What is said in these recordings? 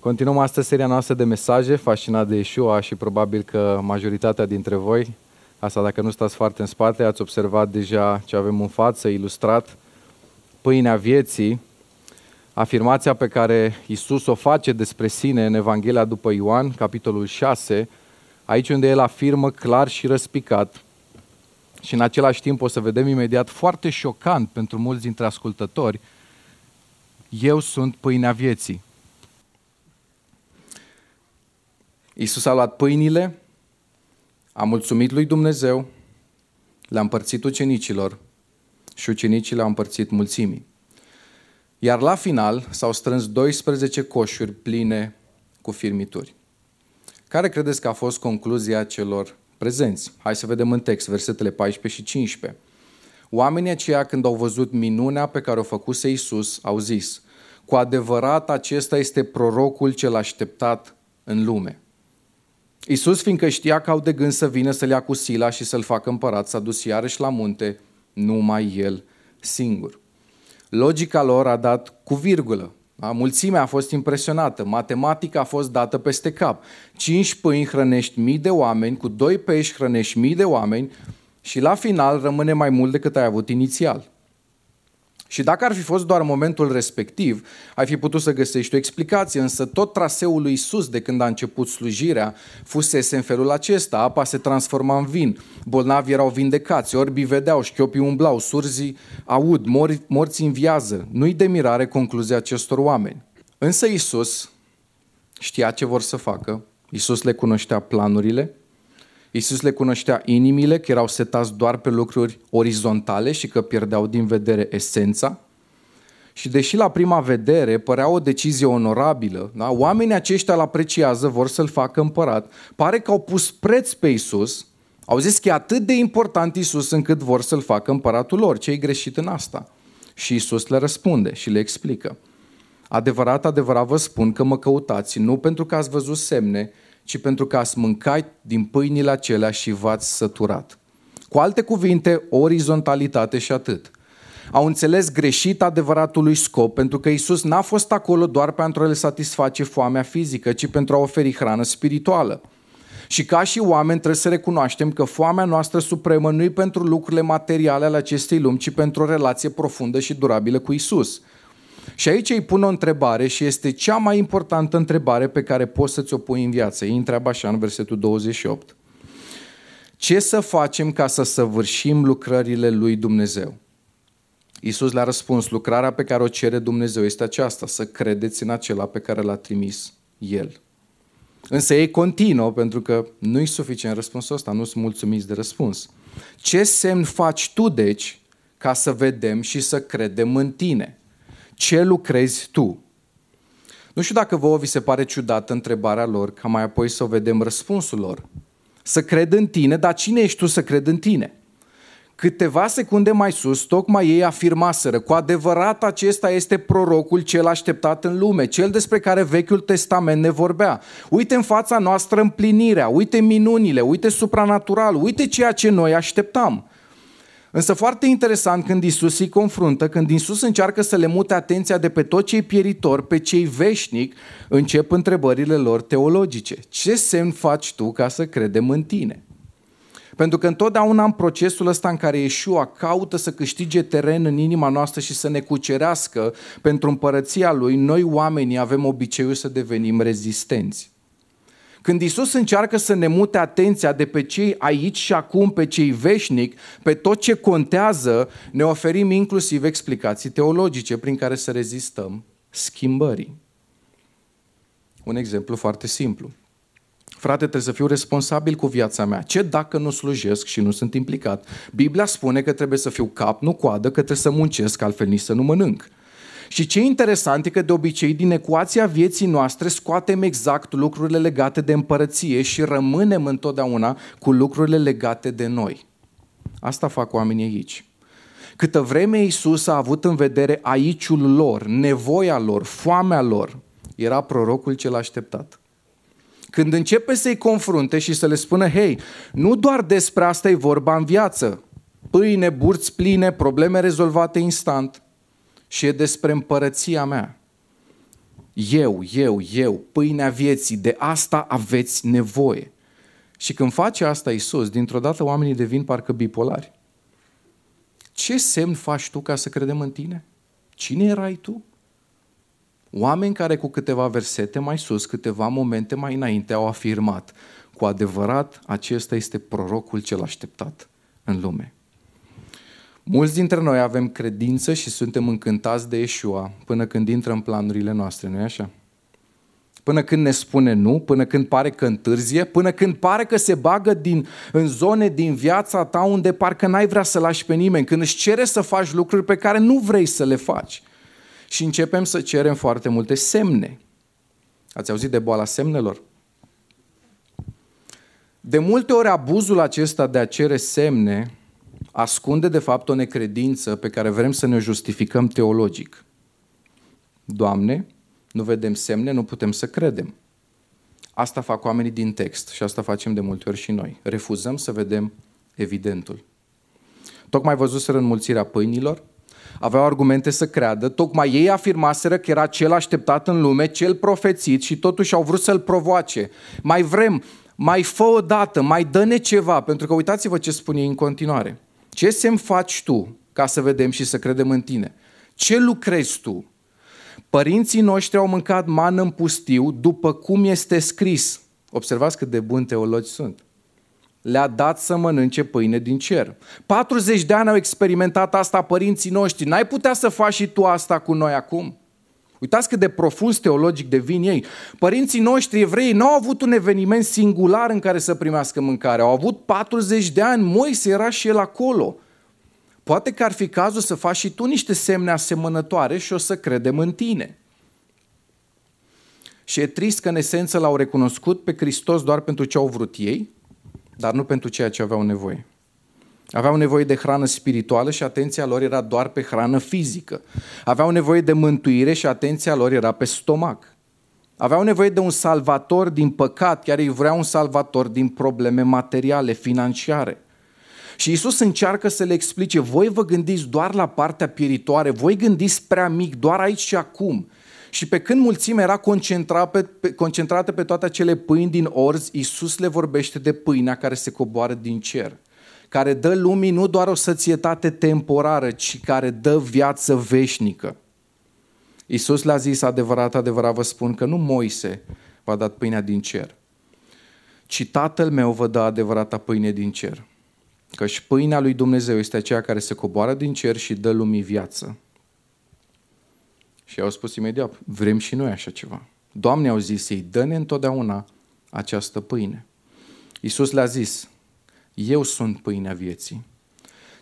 Continuăm astăzi seria noastră de mesaje, fascinat de Yeshua și probabil că majoritatea dintre voi, asta dacă nu stați foarte în spate, ați observat deja ce avem în față, ilustrat, pâinea vieții, afirmația pe care Isus o face despre sine în Evanghelia după Ioan, capitolul 6, aici unde el afirmă clar și răspicat. Și în același timp o să vedem imediat foarte șocant pentru mulți dintre ascultători, eu sunt pâinea vieții. Iisus a luat pâinile, a mulțumit lui Dumnezeu, le-a împărțit ucenicilor și ucenicii le-au împărțit mulțimii. Iar la final s-au strâns 12 coșuri pline cu firmituri. Care credeți că a fost concluzia celor prezenți? Hai să vedem în text, versetele 14 și 15. Oamenii aceia, când au văzut minunea pe care o făcuse Iisus, au zis, cu adevărat acesta este prorocul cel așteptat în lume. Iisus, fiindcă știa că au de gând să vină să-l ia cu sila și să-l facă împărat, s-a dus iarăși la munte, numai el singur. Logica lor a dat cu virgulă. Da? Mulțimea a fost impresionată, matematica a fost dată peste cap. Cinci pâini hrănești mii de oameni, cu doi pești hrănești mii de oameni și la final rămâne mai mult decât ai avut inițial. Și dacă ar fi fost doar momentul respectiv, ai fi putut să găsești o explicație, însă tot traseul lui Isus de când a început slujirea fusese în felul acesta. Apa se transforma în vin, bolnavi erau vindecați, orbii vedeau, șchiopii umblau, surzii aud, mor, morții înviază. Nu-i de mirare concluzia acestor oameni. Însă Isus știa ce vor să facă, Isus le cunoștea planurile, Iisus le cunoștea inimile, că erau setați doar pe lucruri orizontale și că pierdeau din vedere esența. Și deși la prima vedere părea o decizie onorabilă, da? oamenii aceștia îl apreciază, vor să-l facă împărat, pare că au pus preț pe Iisus, au zis că e atât de important Iisus încât vor să-l facă împăratul lor. Ce-i greșit în asta? Și Iisus le răspunde și le explică. Adevărat, adevărat vă spun că mă căutați nu pentru că ați văzut semne, ci pentru că ați mâncat din pâinile acelea și v-ați săturat. Cu alte cuvinte, orizontalitate și atât. Au înțeles greșit adevăratului scop, pentru că Isus n-a fost acolo doar pentru a le satisface foamea fizică, ci pentru a oferi hrană spirituală. Și ca și oameni trebuie să recunoaștem că foamea noastră supremă nu e pentru lucrurile materiale ale acestei lumi, ci pentru o relație profundă și durabilă cu Isus. Și aici îi pun o întrebare și este cea mai importantă întrebare pe care poți să-ți o pui în viață. Îi întreabă așa în versetul 28. Ce să facem ca să săvârșim lucrările lui Dumnezeu? Iisus le-a răspuns, lucrarea pe care o cere Dumnezeu este aceasta, să credeți în acela pe care l-a trimis El. Însă ei continuă, pentru că nu-i suficient răspunsul ăsta, nu sunt mulțumiți de răspuns. Ce semn faci tu, deci, ca să vedem și să credem în tine? Ce lucrezi tu? Nu știu dacă vouă vi se pare ciudată întrebarea lor, ca mai apoi să o vedem răspunsul lor. Să cred în tine, dar cine ești tu să cred în tine? Câteva secunde mai sus, tocmai ei afirmaseră, cu adevărat acesta este prorocul cel așteptat în lume, cel despre care Vechiul Testament ne vorbea. Uite în fața noastră împlinirea, uite minunile, uite supranatural, uite ceea ce noi așteptam. Însă foarte interesant când Isus îi confruntă, când Isus încearcă să le mute atenția de pe tot cei pieritori, pe cei veșnic, încep întrebările lor teologice. Ce semn faci tu ca să credem în tine? Pentru că întotdeauna în procesul ăsta în care Iesua caută să câștige teren în inima noastră și să ne cucerească pentru împărăția Lui, noi oamenii avem obiceiul să devenim rezistenți. Când Isus încearcă să ne mute atenția de pe cei aici și acum, pe cei veșnic, pe tot ce contează, ne oferim inclusiv explicații teologice prin care să rezistăm schimbării. Un exemplu foarte simplu. Frate, trebuie să fiu responsabil cu viața mea. Ce dacă nu slujesc și nu sunt implicat? Biblia spune că trebuie să fiu cap, nu coadă, că trebuie să muncesc, altfel nici să nu mănânc. Și ce interesant e că de obicei din ecuația vieții noastre scoatem exact lucrurile legate de împărăție și rămânem întotdeauna cu lucrurile legate de noi. Asta fac oamenii aici. Câtă vreme Iisus a avut în vedere aiciul lor, nevoia lor, foamea lor, era prorocul cel așteptat. Când începe să-i confrunte și să le spună, hei, nu doar despre asta e vorba în viață, pâine, burți pline, probleme rezolvate instant, și e despre împărăția mea. Eu, eu, eu, pâinea vieții, de asta aveți nevoie. Și când face asta Isus, dintr-o dată oamenii devin parcă bipolari. Ce semn faci tu ca să credem în tine? Cine erai tu? Oameni care cu câteva versete mai sus, câteva momente mai înainte au afirmat cu adevărat acesta este prorocul cel așteptat în lume. Mulți dintre noi avem credință și suntem încântați de Yeshua până când intră în planurile noastre, nu-i așa? Până când ne spune nu, până când pare că întârzie, până când pare că se bagă din, în zone din viața ta unde parcă n-ai vrea să lași pe nimeni, când își cere să faci lucruri pe care nu vrei să le faci. Și începem să cerem foarte multe semne. Ați auzit de boala semnelor? De multe ori abuzul acesta de a cere semne ascunde de fapt o necredință pe care vrem să ne justificăm teologic. Doamne, nu vedem semne, nu putem să credem. Asta fac oamenii din text și asta facem de multe ori și noi. Refuzăm să vedem evidentul. Tocmai văzuseră înmulțirea pâinilor, aveau argumente să creadă, tocmai ei afirmaseră că era cel așteptat în lume, cel profețit și totuși au vrut să-l provoace. Mai vrem, mai fă o dată, mai dă-ne ceva, pentru că uitați-vă ce spune în continuare. Ce semn faci tu ca să vedem și să credem în tine? Ce lucrezi tu? Părinții noștri au mâncat mană în pustiu după cum este scris. Observați cât de buni teologi sunt. Le-a dat să mănânce pâine din cer. 40 de ani au experimentat asta părinții noștri. N-ai putea să faci și tu asta cu noi acum? Uitați cât de profund teologic devin ei. Părinții noștri evrei nu au avut un eveniment singular în care să primească mâncare. Au avut 40 de ani, Moise era și el acolo. Poate că ar fi cazul să faci și tu niște semne asemănătoare și o să credem în tine. Și e trist că în esență l-au recunoscut pe Hristos doar pentru ce au vrut ei, dar nu pentru ceea ce aveau nevoie. Aveau nevoie de hrană spirituală și atenția lor era doar pe hrană fizică. Aveau nevoie de mântuire și atenția lor era pe stomac. Aveau nevoie de un salvator din păcat, chiar ei vreau un salvator din probleme materiale, financiare. Și Isus încearcă să le explice, voi vă gândiți doar la partea pieritoare, voi gândiți prea mic, doar aici și acum. Și pe când mulțimea era concentrată pe, concentrată pe toate acele pâini din orz, Isus le vorbește de pâinea care se coboară din cer care dă lumii nu doar o sățietate temporară, ci care dă viață veșnică. Iisus le-a zis, adevărat, adevărat vă spun că nu Moise v-a dat pâinea din cer, ci Tatăl meu vă dă adevărata pâine din cer. Căci pâinea lui Dumnezeu este aceea care se coboară din cer și dă lumii viață. Și au spus imediat, vrem și noi așa ceva. Doamne au zis ei, dă-ne întotdeauna această pâine. Iisus le-a zis, eu sunt pâinea vieții.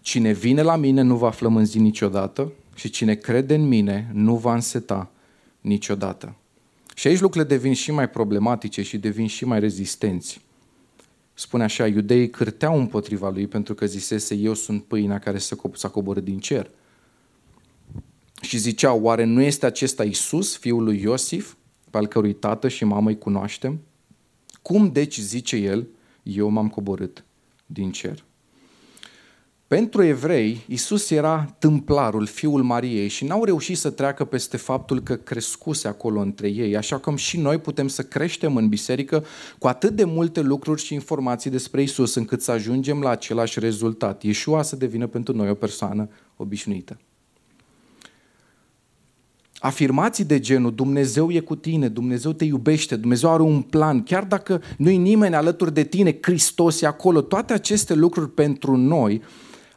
Cine vine la mine nu va flămânzi niciodată și cine crede în mine nu va înseta niciodată. Și aici lucrurile devin și mai problematice și devin și mai rezistenți. Spune așa, iudeii cârteau împotriva lui pentru că zisese, eu sunt pâinea care s-a coborât din cer. Și ziceau, oare nu este acesta Isus, fiul lui Iosif, pe al cărui tată și mamă îi cunoaștem? Cum deci zice el, eu m-am coborât din cer. Pentru evrei, Isus era tâmplarul, fiul Mariei și n-au reușit să treacă peste faptul că crescuse acolo între ei, așa cum și noi putem să creștem în biserică cu atât de multe lucruri și informații despre Isus încât să ajungem la același rezultat. Iesua să devină pentru noi o persoană obișnuită. Afirmații de genul Dumnezeu e cu tine, Dumnezeu te iubește, Dumnezeu are un plan, chiar dacă nu-i nimeni alături de tine, Hristos e acolo, toate aceste lucruri pentru noi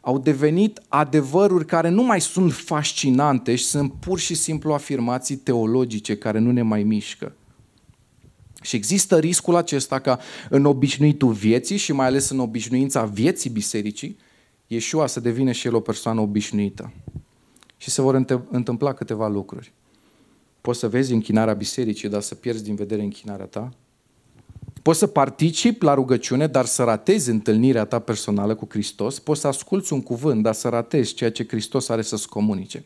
au devenit adevăruri care nu mai sunt fascinante și sunt pur și simplu afirmații teologice care nu ne mai mișcă. Și există riscul acesta ca în obișnuitul vieții și mai ales în obișnuința vieții bisericii, Iesua să devină și el o persoană obișnuită și se vor întâmpla câteva lucruri. Poți să vezi închinarea bisericii, dar să pierzi din vedere închinarea ta. Poți să participi la rugăciune, dar să ratezi întâlnirea ta personală cu Hristos. Poți să asculți un cuvânt, dar să ratezi ceea ce Hristos are să-ți comunice.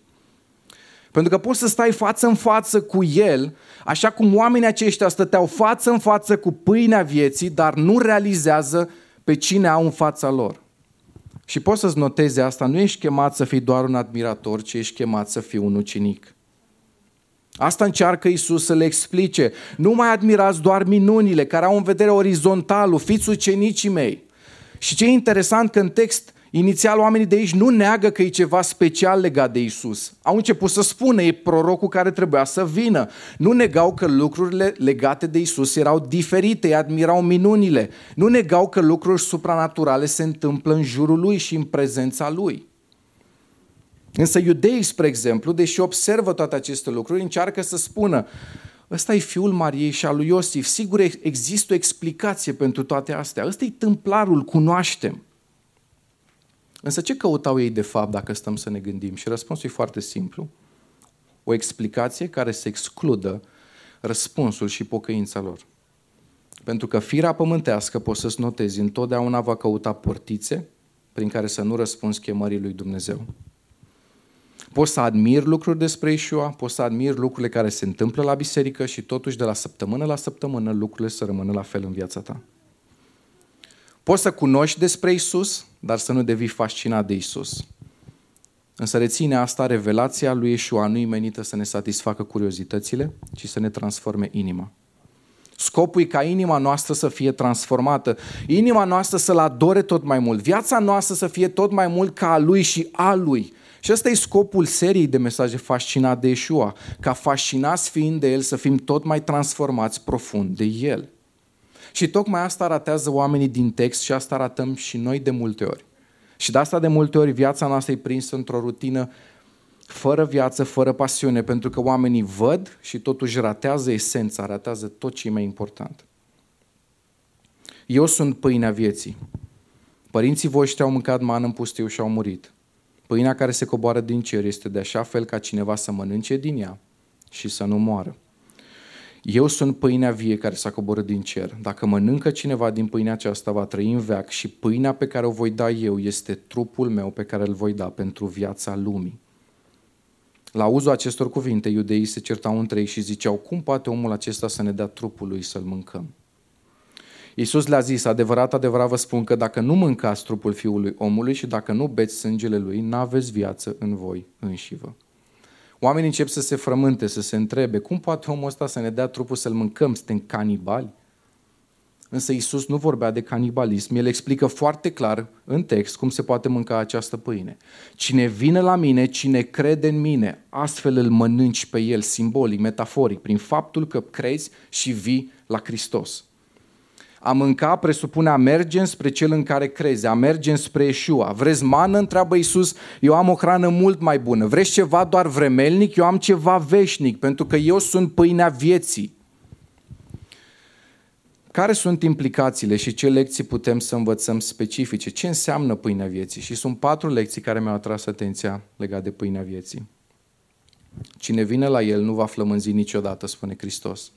Pentru că poți să stai față în față cu El, așa cum oamenii aceștia stăteau față în față cu pâinea vieții, dar nu realizează pe cine au în fața lor. Și poți să-ți notezi asta, nu ești chemat să fii doar un admirator, ci ești chemat să fii un ucenic. Asta încearcă Isus să le explice. Nu mai admirați doar minunile care au în vedere orizontalul, fiți ucenicii mei. Și ce e interesant că în text Inițial oamenii de aici nu neagă că e ceva special legat de Isus. Au început să spună, e prorocul care trebuia să vină. Nu negau că lucrurile legate de Isus erau diferite, îi admirau minunile. Nu negau că lucruri supranaturale se întâmplă în jurul lui și în prezența lui. Însă iudeii, spre exemplu, deși observă toate aceste lucruri, încearcă să spună, ăsta e fiul Mariei și al lui Iosif, sigur există o explicație pentru toate astea, ăsta e tâmplarul, cunoaștem. Însă ce căutau ei de fapt dacă stăm să ne gândim? Și răspunsul e foarte simplu. O explicație care să excludă răspunsul și pocăința lor. Pentru că firea pământească, poți să-ți notezi, întotdeauna va căuta portițe prin care să nu răspunzi chemării lui Dumnezeu. Poți să admiri lucruri despre Ișua, poți să admiri lucrurile care se întâmplă la biserică și totuși de la săptămână la săptămână lucrurile să rămână la fel în viața ta. Poți să cunoști despre Isus, dar să nu devii fascinat de Isus. Însă reține asta, revelația lui Iesua nu e menită să ne satisfacă curiozitățile, ci să ne transforme inima. Scopul e ca inima noastră să fie transformată, inima noastră să-L adore tot mai mult, viața noastră să fie tot mai mult ca a Lui și a Lui. Și ăsta e scopul seriei de mesaje fascinat de Iesua, ca fascinați fiind de El să fim tot mai transformați profund de El. Și tocmai asta aratează oamenii din text și asta arătăm și noi de multe ori. Și de asta de multe ori viața noastră e prinsă într-o rutină fără viață, fără pasiune, pentru că oamenii văd și totuși ratează esența, ratează tot ce e mai important. Eu sunt pâinea vieții. Părinții voștri au mâncat mană în pustiu și au murit. Pâinea care se coboară din cer este de așa fel ca cineva să mănânce din ea și să nu moară. Eu sunt pâinea vie care s-a coborât din cer. Dacă mănâncă cineva din pâinea aceasta, va trăi în veac și pâinea pe care o voi da eu este trupul meu pe care îl voi da pentru viața lumii. La uzul acestor cuvinte, iudeii se certau între ei și ziceau, cum poate omul acesta să ne dea trupul lui să-l mâncăm? Iisus le-a zis, adevărat, adevărat vă spun că dacă nu mâncați trupul fiului omului și dacă nu beți sângele lui, n-aveți viață în voi înșivă. Oamenii încep să se frământe, să se întrebe, cum poate omul ăsta să ne dea trupul să-l mâncăm, suntem canibali? Însă Isus nu vorbea de canibalism, el explică foarte clar în text cum se poate mânca această pâine. Cine vine la mine, cine crede în mine, astfel îl mănânci pe el, simbolic, metaforic, prin faptul că crezi și vii la Hristos. A mânca presupune a merge spre cel în care crezi, a merge spre Yeshua. Vreți mană? Întreabă Iisus. Eu am o hrană mult mai bună. Vreți ceva doar vremelnic? Eu am ceva veșnic, pentru că eu sunt pâinea vieții. Care sunt implicațiile și ce lecții putem să învățăm specifice? Ce înseamnă pâinea vieții? Și sunt patru lecții care mi-au atras atenția legate de pâinea vieții. Cine vine la el nu va flămânzi niciodată, spune Hristos.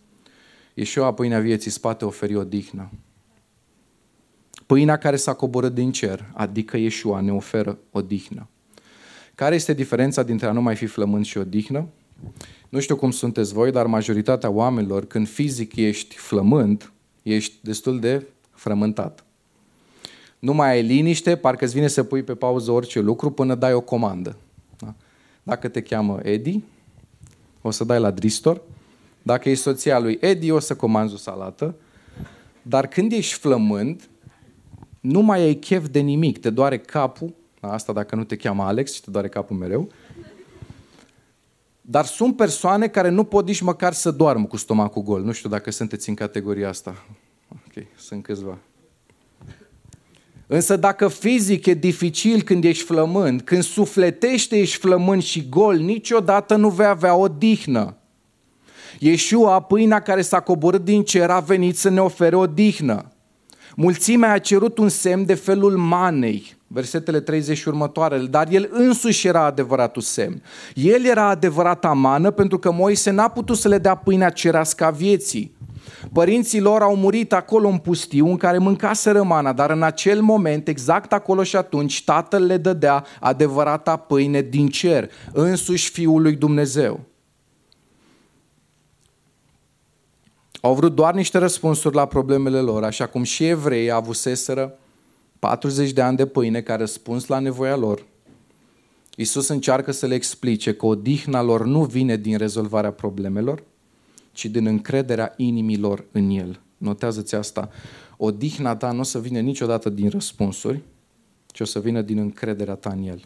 Ieșua pâinea vieții spate oferi o dihnă. Pâinea care s-a coborât din cer, adică Ieșua, ne oferă o dihnă. Care este diferența dintre a nu mai fi flământ și o dihnă? Nu știu cum sunteți voi, dar majoritatea oamenilor, când fizic ești flământ, ești destul de frământat. Nu mai ai liniște, parcă îți vine să pui pe pauză orice lucru până dai o comandă. Da? Dacă te cheamă Edi, o să dai la Dristor, dacă e soția lui Edi, o să comanzi o salată. Dar când ești flămând, nu mai ai chef de nimic, te doare capul, asta dacă nu te cheamă Alex și te doare capul mereu, dar sunt persoane care nu pot nici măcar să doarmă cu stomacul gol. Nu știu dacă sunteți în categoria asta. Ok, sunt câțiva. Însă dacă fizic e dificil când ești flămând, când sufletește ești flămând și gol, niciodată nu vei avea o dihnă. Iesua, pâinea care s-a coborât din cer, a venit să ne ofere o dihnă. Mulțimea a cerut un semn de felul manei, versetele 30 și următoarele, dar el însuși era adevăratul semn. El era adevărata mană pentru că Moise n-a putut să le dea pâinea cerească a vieții. Părinții lor au murit acolo în pustiu în care mâncaseră mana, dar în acel moment, exact acolo și atunci, tatăl le dădea adevărata pâine din cer, însuși Fiul lui Dumnezeu. Au vrut doar niște răspunsuri la problemele lor, așa cum și evreii avuseseră 40 de ani de pâine ca răspuns la nevoia lor. Isus încearcă să le explice că odihna lor nu vine din rezolvarea problemelor, ci din încrederea inimilor în El. Notează-ți asta. Odihna ta nu o să vină niciodată din răspunsuri, ci o să vină din încrederea ta în El.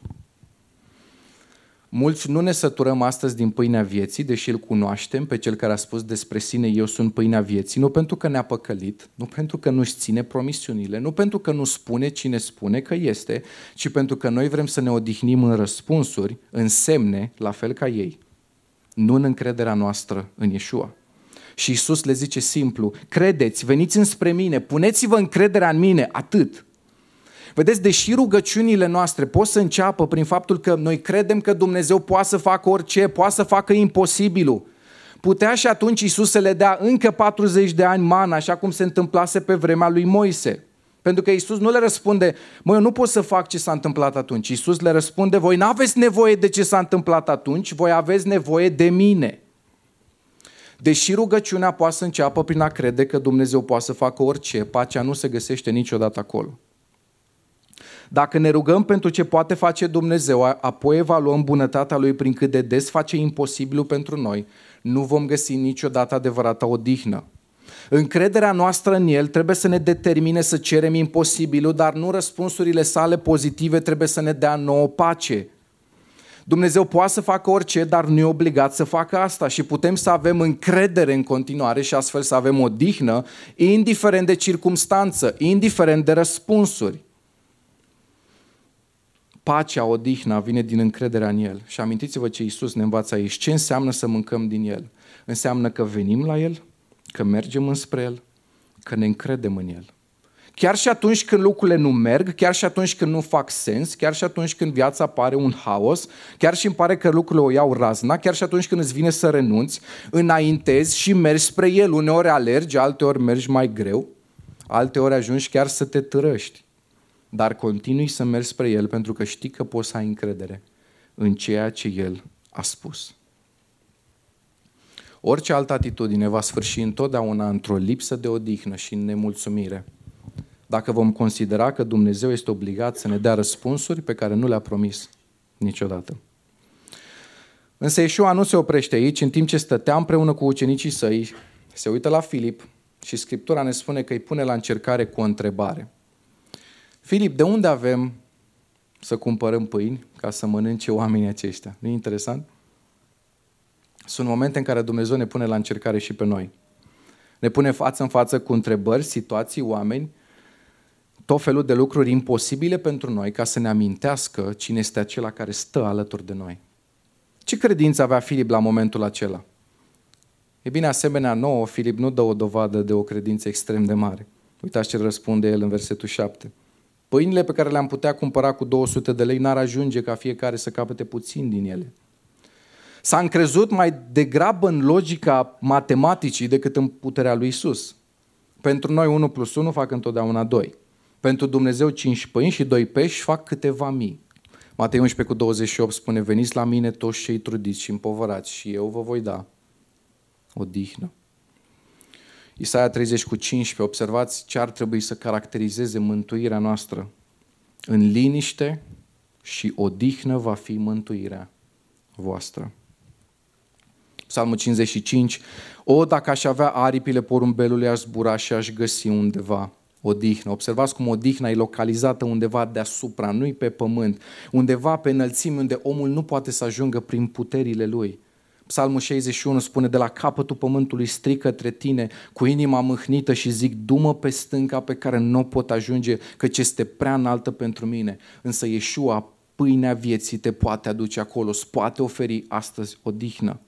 Mulți nu ne săturăm astăzi din pâinea vieții, deși îl cunoaștem pe cel care a spus despre sine, eu sunt pâinea vieții, nu pentru că ne-a păcălit, nu pentru că nu-și ține promisiunile, nu pentru că nu spune cine spune că este, ci pentru că noi vrem să ne odihnim în răspunsuri, în semne, la fel ca ei, nu în încrederea noastră în Iesua. Și Isus le zice simplu, credeți, veniți înspre mine, puneți-vă încrederea în mine, atât. Vedeți, deși rugăciunile noastre pot să înceapă prin faptul că noi credem că Dumnezeu poate să facă orice, poate să facă imposibilul, putea și atunci Isus să le dea încă 40 de ani mana, așa cum se întâmplase pe vremea lui Moise. Pentru că Isus nu le răspunde, mă, eu nu pot să fac ce s-a întâmplat atunci. Isus le răspunde, voi nu aveți nevoie de ce s-a întâmplat atunci, voi aveți nevoie de mine. Deși rugăciunea poate să înceapă prin a crede că Dumnezeu poate să facă orice, pacea nu se găsește niciodată acolo. Dacă ne rugăm pentru ce poate face Dumnezeu, apoi evaluăm bunătatea Lui prin cât de des face imposibilul pentru noi, nu vom găsi niciodată adevărata odihnă. Încrederea noastră în El trebuie să ne determine să cerem imposibilul, dar nu răspunsurile sale pozitive trebuie să ne dea nouă pace. Dumnezeu poate să facă orice, dar nu e obligat să facă asta și putem să avem încredere în continuare și astfel să avem o dihnă, indiferent de circumstanță, indiferent de răspunsuri. Pacea, odihna vine din încrederea în El. Și amintiți-vă ce Iisus ne învață aici. Ce înseamnă să mâncăm din El? Înseamnă că venim la El, că mergem înspre El, că ne încredem în El. Chiar și atunci când lucrurile nu merg, chiar și atunci când nu fac sens, chiar și atunci când viața pare un haos, chiar și îmi pare că lucrurile o iau razna, chiar și atunci când îți vine să renunți, înaintezi și mergi spre El. Uneori alergi, alteori mergi mai greu, alteori ajungi chiar să te târăști. Dar continui să mergi spre El pentru că știi că poți să ai încredere în ceea ce El a spus. Orice altă atitudine va sfârși întotdeauna într-o lipsă de odihnă și în nemulțumire dacă vom considera că Dumnezeu este obligat să ne dea răspunsuri pe care nu le-a promis niciodată. Însă Iesua nu se oprește aici, în timp ce stătea împreună cu ucenicii săi, se uită la Filip și Scriptura ne spune că îi pune la încercare cu o întrebare. Filip, de unde avem să cumpărăm pâini ca să mănânce oamenii aceștia? Nu e interesant? Sunt momente în care Dumnezeu ne pune la încercare și pe noi. Ne pune față în față cu întrebări, situații, oameni tot felul de lucruri imposibile pentru noi ca să ne amintească cine este acela care stă alături de noi. Ce credință avea Filip la momentul acela? E bine, asemenea nouă, Filip nu dă o dovadă de o credință extrem de mare. Uitați ce răspunde el în versetul 7. Pâinile pe care le-am putea cumpăra cu 200 de lei n-ar ajunge ca fiecare să capete puțin din ele. S-a încrezut mai degrabă în logica matematicii decât în puterea lui Isus. Pentru noi 1 plus 1 fac întotdeauna 2. Pentru Dumnezeu cinci pâini și doi pești fac câteva mii. Matei 11 cu 28 spune, veniți la mine toți cei trudiți și împovărați și eu vă voi da o dihnă. Isaia 30 cu 15, observați ce ar trebui să caracterizeze mântuirea noastră. În liniște și odihnă va fi mântuirea voastră. Psalmul 55, o, dacă aș avea aripile porumbelului, aș zbura și aș găsi undeva odihnă. Observați cum odihna e localizată undeva deasupra, nu pe pământ, undeva pe înălțime unde omul nu poate să ajungă prin puterile lui. Psalmul 61 spune, de la capătul pământului stric către tine, cu inima mâhnită și zic, dumă pe stânca pe care nu pot ajunge, căci este prea înaltă pentru mine. Însă Iesua, pâinea vieții, te poate aduce acolo, îți poate oferi astăzi odihnă.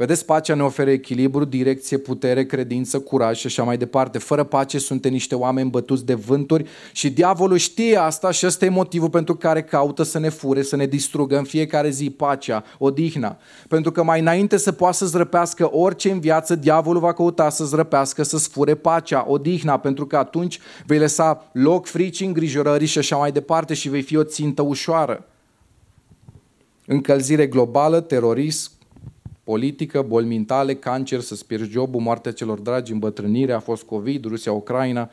Vedeți, pacea ne oferă echilibru, direcție, putere, credință, curaj și așa mai departe. Fără pace suntem niște oameni bătuți de vânturi și diavolul știe asta și ăsta e motivul pentru care caută să ne fure, să ne distrugă în fiecare zi pacea, odihna. Pentru că mai înainte să poată să-ți răpească orice în viață, diavolul va căuta să-ți răpească, să-ți fure pacea, odihna, pentru că atunci vei lăsa loc fricii, îngrijorării și așa mai departe și vei fi o țintă ușoară. Încălzire globală, terorism, politică, boli mentale, cancer, să-ți pierzi jobul, moartea celor dragi, îmbătrânire, a fost COVID, Rusia, Ucraina,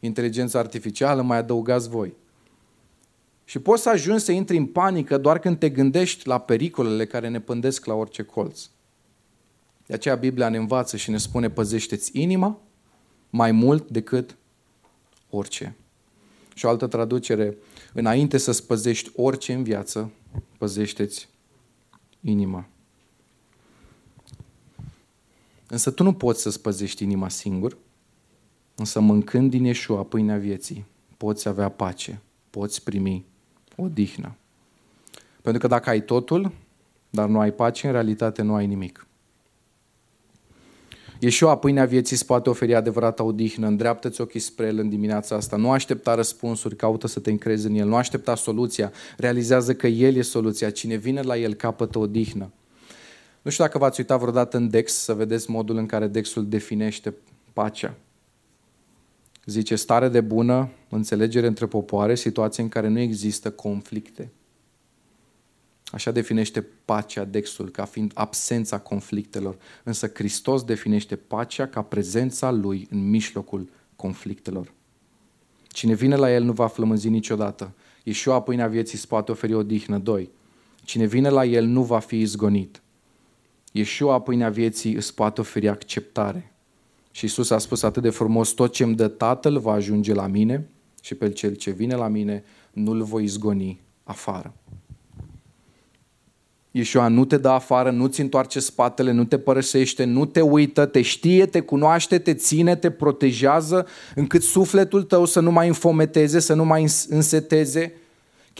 inteligența artificială, mai adăugați voi. Și poți să ajungi să intri în panică doar când te gândești la pericolele care ne pândesc la orice colț. De aceea Biblia ne învață și ne spune păzește-ți inima mai mult decât orice. Și o altă traducere, înainte să-ți păzești orice în viață, păzește-ți inima. Însă tu nu poți să-ți păzești inima singur, însă mâncând din Iesua pâinea vieții, poți avea pace, poți primi odihnă. Pentru că dacă ai totul, dar nu ai pace, în realitate nu ai nimic. Iesua, pâinea vieții, îți poate oferi adevărata odihnă. Îndreaptă-ți ochii spre El în dimineața asta. Nu aștepta răspunsuri, caută să te încrezi în El. Nu aștepta soluția. Realizează că El e soluția. Cine vine la El capătă odihnă. Nu știu dacă v-ați uitat vreodată în Dex să vedeți modul în care Dexul definește pacea. Zice stare de bună, înțelegere între popoare, situații în care nu există conflicte. Așa definește pacea Dexul, ca fiind absența conflictelor. Însă Hristos definește pacea ca prezența Lui în mijlocul conflictelor. Cine vine la El nu va flămânzi niciodată. Iesua, pâinea vieții, îți poate oferi o dihnă. Doi. Cine vine la El nu va fi izgonit. Iesua, pâinea vieții, îți poate oferi acceptare. Și Isus a spus atât de frumos, tot ce îmi dă Tatăl va ajunge la mine și pe cel ce vine la mine nu-l voi izgoni afară. Iesua nu te dă afară, nu ți întoarce spatele, nu te părăsește, nu te uită, te știe, te cunoaște, te ține, te protejează, încât sufletul tău să nu mai înfometeze, să nu mai înseteze.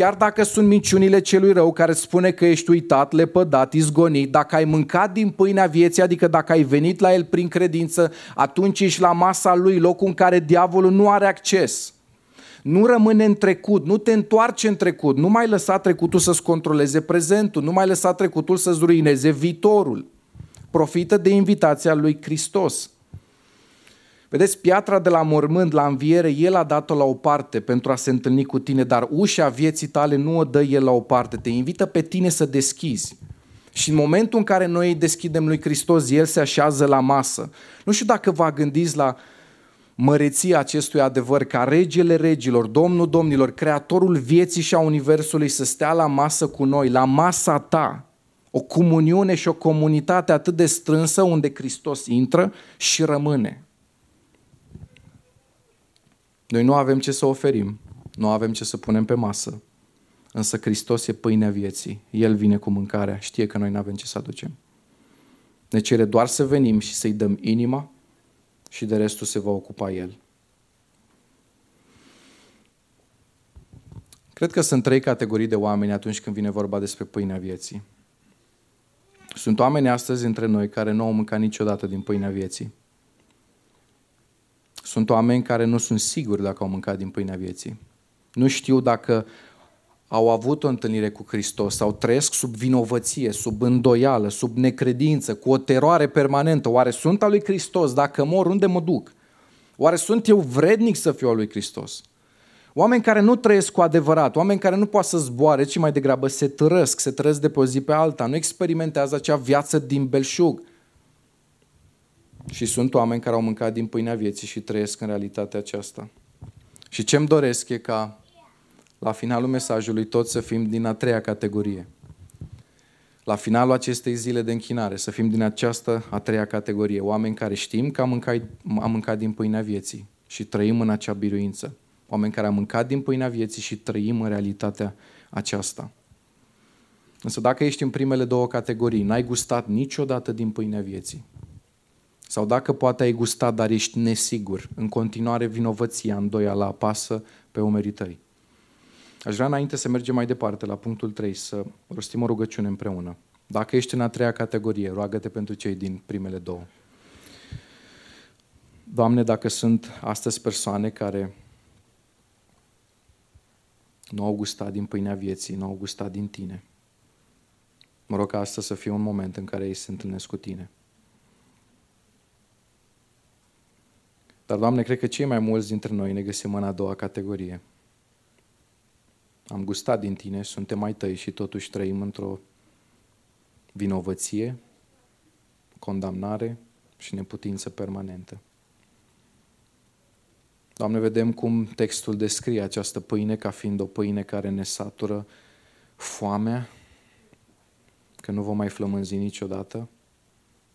Chiar dacă sunt minciunile celui rău care spune că ești uitat, lepădat, izgonit, dacă ai mâncat din pâinea vieții, adică dacă ai venit la el prin credință, atunci ești la masa lui, locul în care diavolul nu are acces. Nu rămâne în trecut, nu te întoarce în trecut, nu mai lăsa trecutul să-ți controleze prezentul, nu mai lăsa trecutul să-ți ruineze viitorul. Profită de invitația lui Hristos. Vedeți, piatra de la mormânt, la înviere, El a dat-o la o parte pentru a se întâlni cu tine, dar ușa vieții tale nu o dă El la o parte, te invită pe tine să deschizi. Și în momentul în care noi deschidem lui Hristos, El se așează la masă. Nu știu dacă vă gândiți la măreția acestui adevăr, ca regele regilor, domnul domnilor, creatorul vieții și a universului să stea la masă cu noi, la masa ta, o comuniune și o comunitate atât de strânsă unde Hristos intră și rămâne. Noi nu avem ce să oferim, nu avem ce să punem pe masă, însă Hristos e pâinea vieții. El vine cu mâncarea, știe că noi nu avem ce să aducem. Ne cere doar să venim și să-i dăm inima și de restul se va ocupa El. Cred că sunt trei categorii de oameni atunci când vine vorba despre pâinea vieții. Sunt oameni astăzi între noi care nu au mâncat niciodată din pâinea vieții. Sunt oameni care nu sunt siguri dacă au mâncat din pâinea vieții. Nu știu dacă au avut o întâlnire cu Hristos sau trăiesc sub vinovăție, sub îndoială, sub necredință, cu o teroare permanentă. Oare sunt al lui Hristos? Dacă mor, unde mă duc? Oare sunt eu vrednic să fiu al lui Hristos? Oameni care nu trăiesc cu adevărat, oameni care nu poate să zboare, ci mai degrabă se trăsc, se trăsc de pe o zi pe alta, nu experimentează acea viață din belșug. Și sunt oameni care au mâncat din pâinea vieții și trăiesc în realitatea aceasta. Și ce-mi doresc e ca la finalul mesajului toți să fim din a treia categorie. La finalul acestei zile de închinare să fim din această a treia categorie. Oameni care știm că am mâncat, am mâncat din pâinea vieții și trăim în acea biruință. Oameni care am mâncat din pâinea vieții și trăim în realitatea aceasta. Însă dacă ești în primele două categorii, n-ai gustat niciodată din pâinea vieții, sau dacă poate ai gustat, dar ești nesigur, în continuare vinovăția, îndoiala apasă pe umerii tăi. Aș vrea înainte să mergem mai departe, la punctul 3, să rostim o rugăciune împreună. Dacă ești în a treia categorie, roagă-te pentru cei din primele două. Doamne, dacă sunt astăzi persoane care nu au gustat din pâinea vieții, nu au gustat din Tine, mă rog ca asta să fie un moment în care ei se întâlnesc cu Tine. Dar, Doamne, cred că cei mai mulți dintre noi ne găsim în a doua categorie. Am gustat din Tine, suntem mai tăi și totuși trăim într-o vinovăție, condamnare și neputință permanentă. Doamne, vedem cum textul descrie această pâine ca fiind o pâine care ne satură foamea, că nu vom mai flămânzi niciodată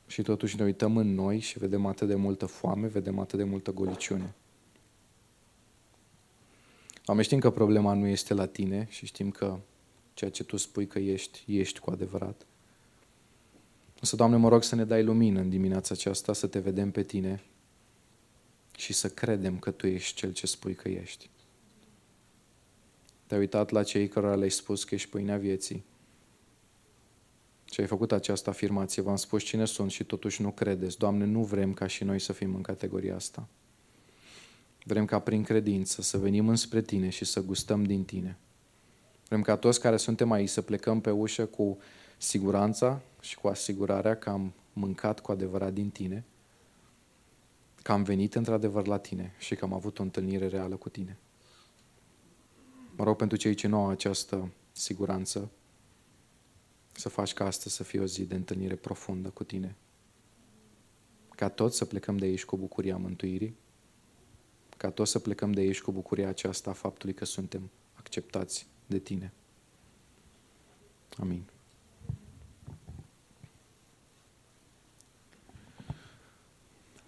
și totuși ne uităm în noi și vedem atât de multă foame, vedem atât de multă goliciune. Doamne, știm că problema nu este la tine și știm că ceea ce Tu spui că ești, ești cu adevărat. Însă, Doamne, mă rog să ne dai lumină în dimineața aceasta, să te vedem pe Tine și să credem că Tu ești Cel ce spui că ești. Te-ai uitat la cei care le-ai spus că ești pâinea vieții. Și ai făcut această afirmație, v-am spus cine sunt și totuși nu credeți. Doamne, nu vrem ca și noi să fim în categoria asta. Vrem ca prin credință să venim înspre Tine și să gustăm din Tine. Vrem ca toți care suntem aici să plecăm pe ușă cu siguranța și cu asigurarea că am mâncat cu adevărat din Tine, că am venit într-adevăr la Tine și că am avut o întâlnire reală cu Tine. Mă rog pentru cei ce nu au această siguranță, să faci ca astăzi să fie o zi de întâlnire profundă cu Tine. Ca toți să plecăm de aici cu bucuria mântuirii, ca toți să plecăm de aici cu bucuria aceasta a faptului că suntem acceptați de Tine. Amin.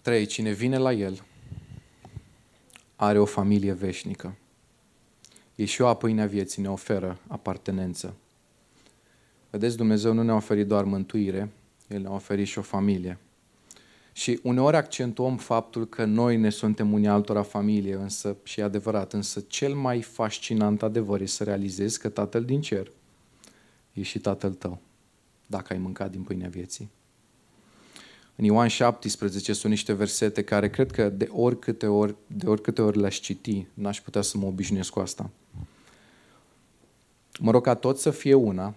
Trei, cine vine la El are o familie veșnică. Ieșua pâinea vieții ne oferă apartenență. Vedeți, Dumnezeu nu ne-a oferit doar mântuire, El ne-a oferit și o familie. Și uneori accentuăm faptul că noi ne suntem unii altora familie, însă, și e adevărat, însă cel mai fascinant adevăr este să realizezi că Tatăl din cer e și Tatăl tău, dacă ai mâncat din pâinea vieții. În Ioan 17 sunt niște versete care cred că de oricâte ori, de oricâte ori le-aș citi, n-aș putea să mă obișnuiesc cu asta. Mă rog ca tot să fie una,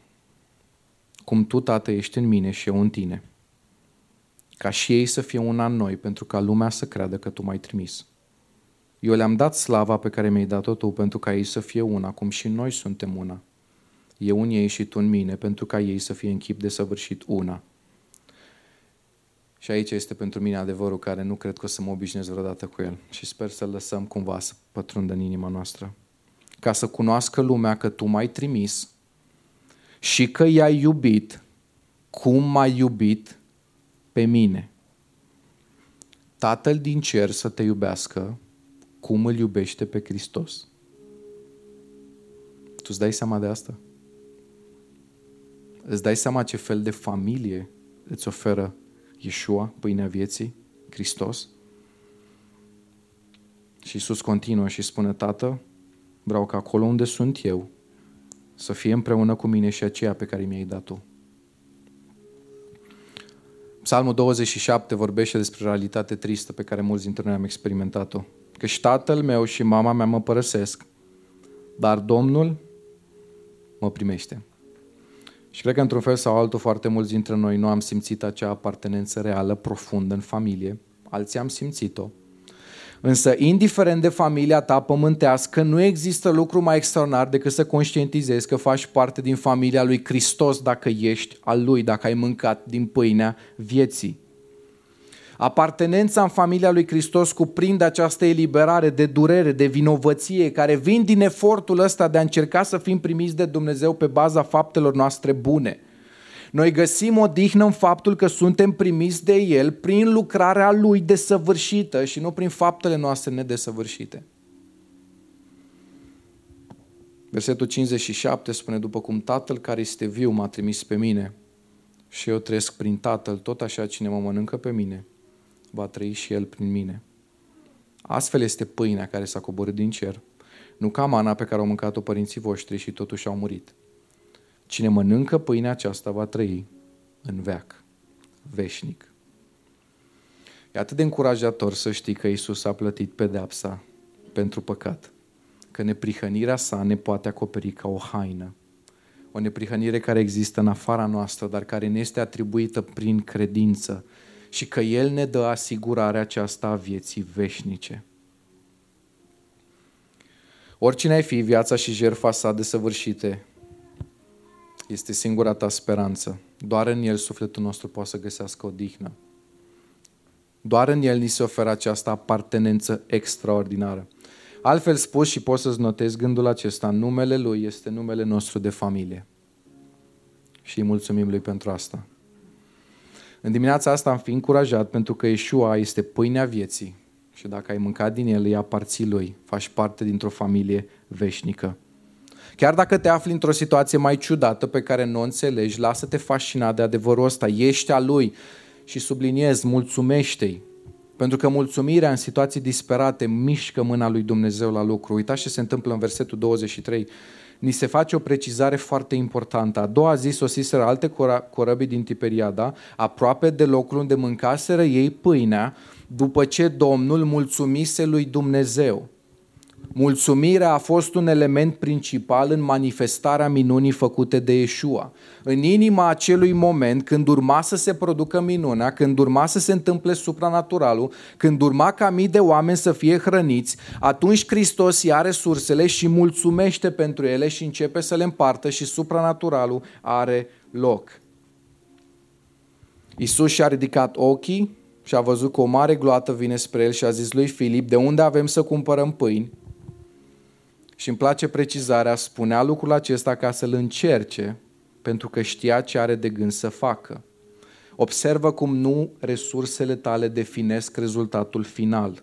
cum tu, Tată, ești în mine și eu în tine. Ca și ei să fie una în noi, pentru ca lumea să creadă că tu m-ai trimis. Eu le-am dat slava pe care mi-ai dat-o tu, pentru ca ei să fie una, cum și noi suntem una. Eu în ei și tu în mine, pentru ca ei să fie în chip de săvârșit una. Și aici este pentru mine adevărul care nu cred că o să mă obișnuiesc vreodată cu el. Și sper să-l lăsăm cumva să pătrundă în inima noastră. Ca să cunoască lumea că tu m-ai trimis și că i-ai iubit cum m-ai iubit pe mine. Tatăl din cer să te iubească cum îl iubește pe Hristos. Tu îți dai seama de asta? Îți dai seama ce fel de familie îți oferă Yeshua, pâinea vieții, Hristos? Și Iisus continuă și spune, Tată, vreau ca acolo unde sunt eu să fie împreună cu mine și aceea pe care mi-ai dat tu. Psalmul 27 vorbește despre realitate tristă pe care mulți dintre noi am experimentat-o. Că și tatăl meu și mama mea mă părăsesc, dar Domnul mă primește. Și cred că într-un fel sau altul foarte mulți dintre noi nu am simțit acea apartenență reală, profundă în familie. Alții am simțit-o. Însă, indiferent de familia ta pământească, nu există lucru mai extraordinar decât să conștientizezi că faci parte din familia lui Hristos dacă ești al lui, dacă ai mâncat din pâinea vieții. Apartenența în familia lui Hristos cuprinde această eliberare de durere, de vinovăție, care vin din efortul ăsta de a încerca să fim primiți de Dumnezeu pe baza faptelor noastre bune – noi găsim odihnă în faptul că suntem primiți de El prin lucrarea Lui desăvârșită și nu prin faptele noastre nedesăvârșite. Versetul 57 spune, după cum Tatăl care este viu m-a trimis pe mine și eu trăiesc prin Tatăl, tot așa cine mă mănâncă pe mine, va trăi și El prin mine. Astfel este pâinea care s-a coborât din cer, nu ca mana pe care au mâncat-o părinții voștri și totuși au murit. Cine mănâncă pâinea aceasta va trăi în veac, veșnic. E atât de încurajator să știi că Isus a plătit pedepsa pentru păcat, că neprihănirea sa ne poate acoperi ca o haină, o neprihănire care există în afara noastră, dar care ne este atribuită prin credință și că El ne dă asigurarea aceasta a vieții veșnice. Oricine ai fi, viața și jertfa sa desăvârșite este singura ta speranță. Doar în El sufletul nostru poate să găsească odihnă. Doar în El ni se oferă această apartenență extraordinară. Altfel spus și poți să-ți notezi gândul acesta, numele Lui este numele nostru de familie. Și îi mulțumim Lui pentru asta. În dimineața asta am fi încurajat pentru că Yeshua este pâinea vieții și dacă ai mâncat din el, îi aparții lui, faci parte dintr-o familie veșnică. Chiar dacă te afli într-o situație mai ciudată pe care nu o înțelegi, lasă-te fascinat de adevărul ăsta, ești a lui și subliniez, mulțumește-i. Pentru că mulțumirea în situații disperate mișcă mâna lui Dumnezeu la lucru. Uitați ce se întâmplă în versetul 23 ni se face o precizare foarte importantă. A doua zi sosiseră alte corăbii din Tiperiada, aproape de locul unde mâncaseră ei pâinea, după ce Domnul mulțumise lui Dumnezeu. Mulțumirea a fost un element principal în manifestarea minunii făcute de Yeshua. În inima acelui moment, când urma să se producă minunea, când urma să se întâmple supranaturalul, când urma ca mii de oameni să fie hrăniți, atunci Hristos ia resursele și mulțumește pentru ele și începe să le împartă și supranaturalul are loc. Isus și-a ridicat ochii și a văzut că o mare gloată vine spre el și a zis lui Filip, de unde avem să cumpărăm pâini? Și îmi place precizarea, spunea lucrul acesta ca să-l încerce, pentru că știa ce are de gând să facă. Observă cum nu resursele tale definesc rezultatul final.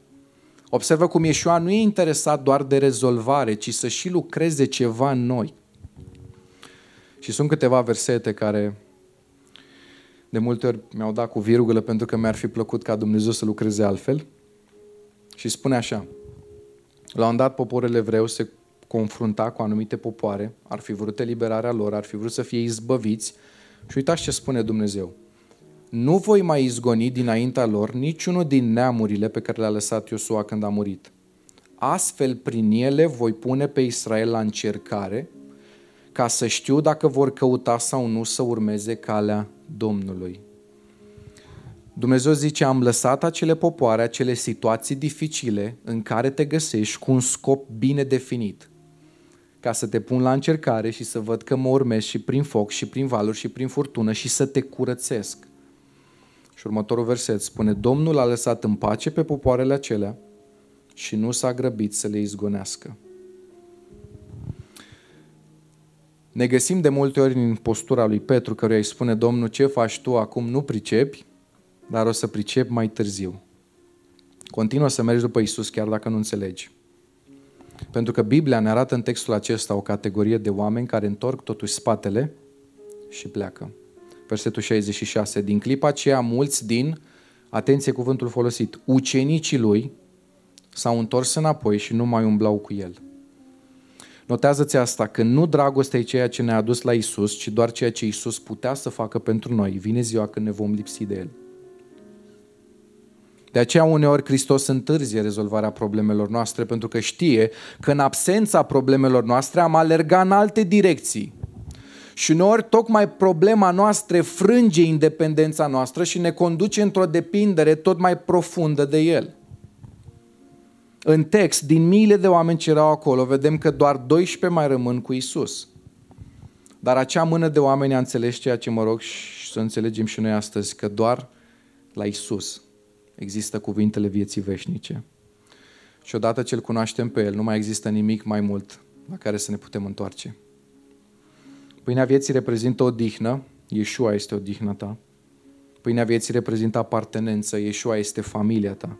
Observă cum Ieșua nu e interesat doar de rezolvare, ci să și lucreze ceva în noi. Și sunt câteva versete care de multe ori mi-au dat cu virgulă pentru că mi-ar fi plăcut ca Dumnezeu să lucreze altfel. Și spune așa, la un dat poporul evreu se confrunta cu anumite popoare, ar fi vrut eliberarea lor, ar fi vrut să fie izbăviți și uitați ce spune Dumnezeu. Nu voi mai izgoni dinaintea lor niciunul din neamurile pe care le-a lăsat Iosua când a murit. Astfel, prin ele voi pune pe Israel la încercare, ca să știu dacă vor căuta sau nu să urmeze calea Domnului. Dumnezeu zice, am lăsat acele popoare, acele situații dificile în care te găsești cu un scop bine definit ca să te pun la încercare și să văd că mă urmezi și prin foc și prin valuri și prin furtună și să te curățesc. Și următorul verset spune, Domnul a lăsat în pace pe popoarele acelea și nu s-a grăbit să le izgonească. Ne găsim de multe ori în postura lui Petru, căruia îi spune Domnul, ce faci tu acum nu pricepi, dar o să pricepi mai târziu. Continuă să mergi după Isus chiar dacă nu înțelegi. Pentru că Biblia ne arată în textul acesta o categorie de oameni care întorc totuși spatele și pleacă. Versetul 66. Din clipa aceea, mulți din, atenție cuvântul folosit, ucenicii lui s-au întors înapoi și nu mai umblau cu el. Notează-ți asta, că nu dragostea e ceea ce ne-a adus la Isus, ci doar ceea ce Isus putea să facă pentru noi. Vine ziua când ne vom lipsi de El. De aceea uneori Hristos întârzie rezolvarea problemelor noastre pentru că știe că în absența problemelor noastre am alergat în alte direcții. Și uneori tocmai problema noastră frânge independența noastră și ne conduce într-o depindere tot mai profundă de El. În text, din miile de oameni ce erau acolo, vedem că doar 12 mai rămân cu Isus. Dar acea mână de oameni a înțeles ceea ce mă rog și să înțelegem și noi astăzi, că doar la Isus există cuvintele vieții veșnice. Și odată ce îl cunoaștem pe El, nu mai există nimic mai mult la care să ne putem întoarce. Pâinea vieții reprezintă o dihnă, Iesua este o dihnă ta. Pâinea vieții reprezintă apartenență, Iesua este familia ta.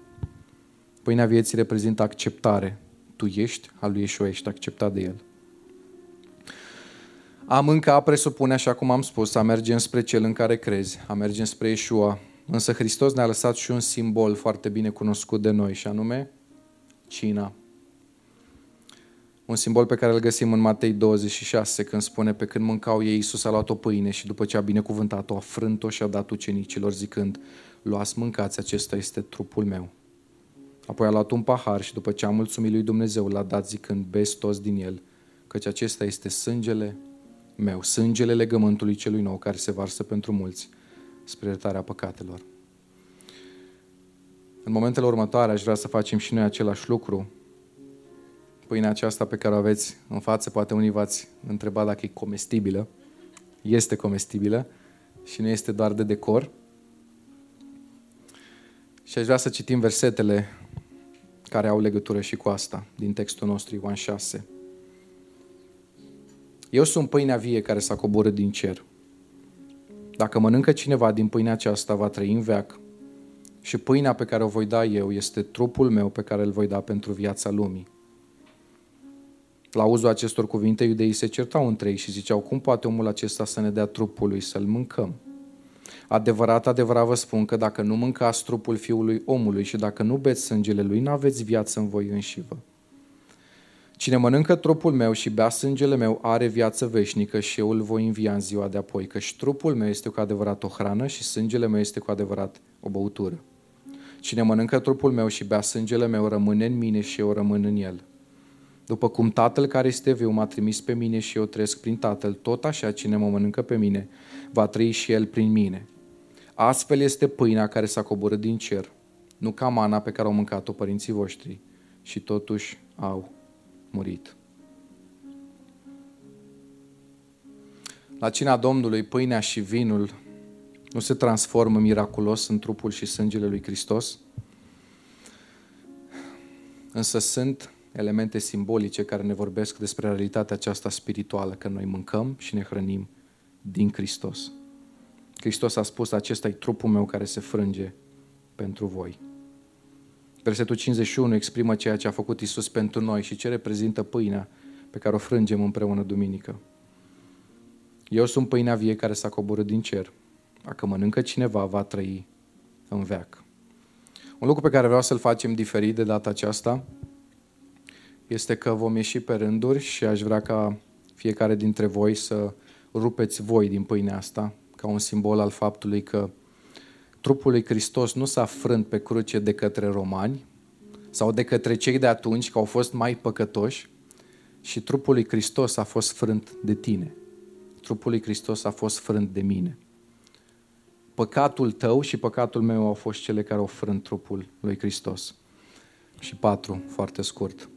Pâinea vieții reprezintă acceptare. Tu ești al lui Iesua, ești acceptat de El. A mânca presupune, așa cum am spus, a merge spre cel în care crezi, a merge spre Iesua, Însă Hristos ne-a lăsat și un simbol foarte bine cunoscut de noi, și anume cina. Un simbol pe care îl găsim în Matei 26, când spune, pe când mâncau ei, Iisus a luat o pâine și după ce a binecuvântat-o, a frânt-o și a dat ucenicilor, zicând, luați, mâncați, acesta este trupul meu. Apoi a luat un pahar și după ce a mulțumit lui Dumnezeu, l-a dat zicând, beți toți din el, căci acesta este sângele meu, sângele legământului celui nou care se varsă pentru mulți spre iertarea păcatelor. În momentele următoare aș vrea să facem și noi același lucru. Pâinea aceasta pe care o aveți în față, poate unii v-ați întrebat dacă e comestibilă. Este comestibilă și nu este doar de decor. Și Și aș vrea să citim versetele care au legătură și cu asta, din textul nostru, Ioan 6. Eu sunt pâinea vie care s-a coborât din cer. Dacă mănâncă cineva din pâinea aceasta, va trăi în veac. Și pâinea pe care o voi da eu este trupul meu pe care îl voi da pentru viața lumii. La auzul acestor cuvinte, iudeii se certau între ei și ziceau, cum poate omul acesta să ne dea trupul lui să-l mâncăm? Adevărat, adevărat vă spun că dacă nu mâncați trupul fiului omului și dacă nu beți sângele lui, nu aveți viață în voi înșivă. Cine mănâncă trupul meu și bea sângele meu are viață veșnică și eu îl voi învia în ziua de apoi, căci trupul meu este cu adevărat o hrană și sângele meu este cu adevărat o băutură. Cine mănâncă trupul meu și bea sângele meu rămâne în mine și eu rămân în el. După cum Tatăl care este viu m-a trimis pe mine și eu trăiesc prin Tatăl, tot așa cine mă mănâncă pe mine va trăi și el prin mine. Astfel este pâinea care s-a coborât din cer, nu ca mana pe care au mâncat-o părinții voștri și totuși au murit. La cina Domnului, pâinea și vinul nu se transformă miraculos în trupul și sângele lui Hristos, însă sunt elemente simbolice care ne vorbesc despre realitatea aceasta spirituală, că noi mâncăm și ne hrănim din Hristos. Hristos a spus, acesta e trupul meu care se frânge pentru voi. Versetul 51 exprimă ceea ce a făcut Isus pentru noi și ce reprezintă pâinea pe care o frângem împreună duminică. Eu sunt pâinea vie care s-a coborât din cer. Dacă mănâncă cineva, va trăi în veac. Un lucru pe care vreau să-l facem diferit de data aceasta este că vom ieși pe rânduri și aș vrea ca fiecare dintre voi să rupeți voi din pâinea asta, ca un simbol al faptului că trupul lui Hristos nu s-a frânt pe cruce de către romani sau de către cei de atunci, că au fost mai păcătoși, și trupul lui Hristos a fost frânt de tine. Trupul lui Hristos a fost frânt de mine. Păcatul tău și păcatul meu au fost cele care au frânt trupul lui Hristos. Și patru, foarte scurt.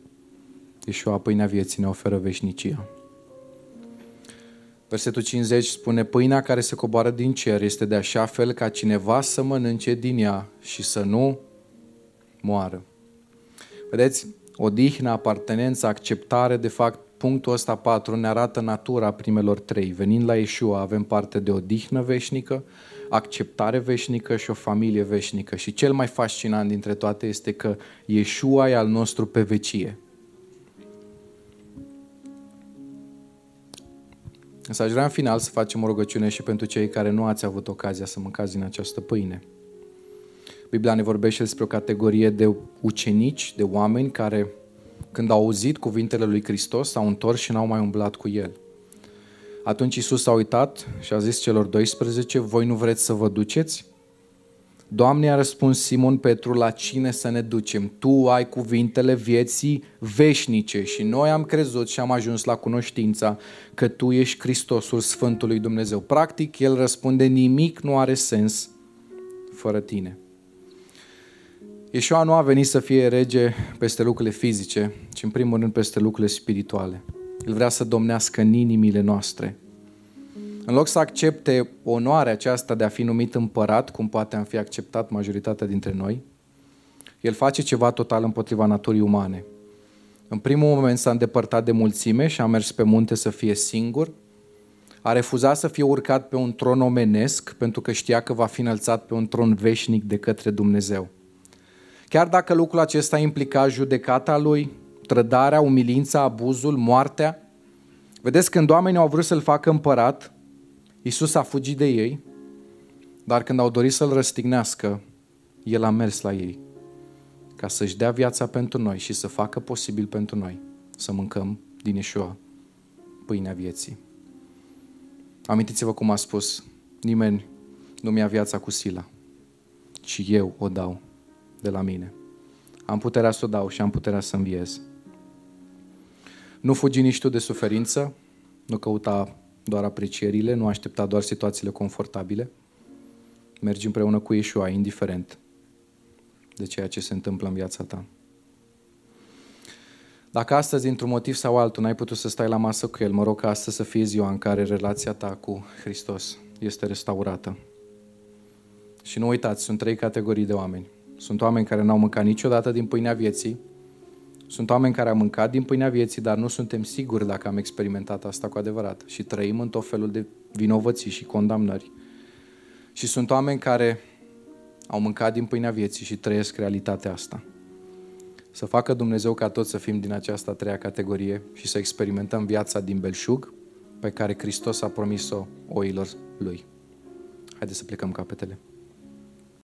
Ișua, pâinea vieții, ne oferă veșnicia. Versetul 50 spune, pâinea care se coboară din cer este de așa fel ca cineva să mănânce din ea și să nu moară. Vedeți, odihnă, apartenență, acceptare, de fapt, punctul ăsta 4 ne arată natura primelor trei. Venind la Iesua avem parte de odihnă veșnică, acceptare veșnică și o familie veșnică. Și cel mai fascinant dintre toate este că Iesua e al nostru pe vecie. Însă aș vrea în final să facem o rugăciune și pentru cei care nu ați avut ocazia să mâncați din această pâine. Biblia ne vorbește despre o categorie de ucenici, de oameni care, când au auzit cuvintele lui Hristos, s-au întors și n-au mai umblat cu el. Atunci Isus a uitat și a zis celor 12, voi nu vreți să vă duceți? Doamne, a răspuns Simon Petru, la cine să ne ducem? Tu ai cuvintele vieții veșnice și noi am crezut și am ajuns la cunoștința că Tu ești Hristosul Sfântului Dumnezeu. Practic, el răspunde, nimic nu are sens fără Tine. Ieșua nu a venit să fie rege peste lucrurile fizice, ci în primul rând peste lucrurile spirituale. El vrea să domnească în inimile noastre, în loc să accepte onoarea aceasta de a fi numit împărat, cum poate am fi acceptat majoritatea dintre noi, el face ceva total împotriva naturii umane. În primul moment s-a îndepărtat de mulțime și a mers pe munte să fie singur, a refuzat să fie urcat pe un tron omenesc pentru că știa că va fi înălțat pe un tron veșnic de către Dumnezeu. Chiar dacă lucrul acesta implica judecata lui, trădarea, umilința, abuzul, moartea, vedeți, când oamenii au vrut să-l facă împărat, Iisus a fugit de ei, dar când au dorit să-L răstignească, El a mers la ei ca să-și dea viața pentru noi și să facă posibil pentru noi să mâncăm din Iesua pâinea vieții. Amintiți-vă cum a spus, nimeni nu mi-a viața cu sila, ci eu o dau de la mine. Am puterea să o dau și am puterea să înviez. Nu fugi nici tu de suferință, nu căuta doar aprecierile, nu aștepta doar situațiile confortabile. Mergi împreună cu Iesua, indiferent de ceea ce se întâmplă în viața ta. Dacă astăzi, într-un motiv sau altul, n-ai putut să stai la masă cu El, mă rog ca astăzi să fie ziua în care relația ta cu Hristos este restaurată. Și nu uitați, sunt trei categorii de oameni. Sunt oameni care n-au mâncat niciodată din pâinea vieții. Sunt oameni care au mâncat din pâinea vieții, dar nu suntem siguri dacă am experimentat asta cu adevărat. Și trăim în tot felul de vinovății și condamnări. Și sunt oameni care au mâncat din pâinea vieții și trăiesc realitatea asta. Să facă Dumnezeu ca toți să fim din această a treia categorie și să experimentăm viața din belșug pe care Hristos a promis-o oilor Lui. Haideți să plecăm capetele.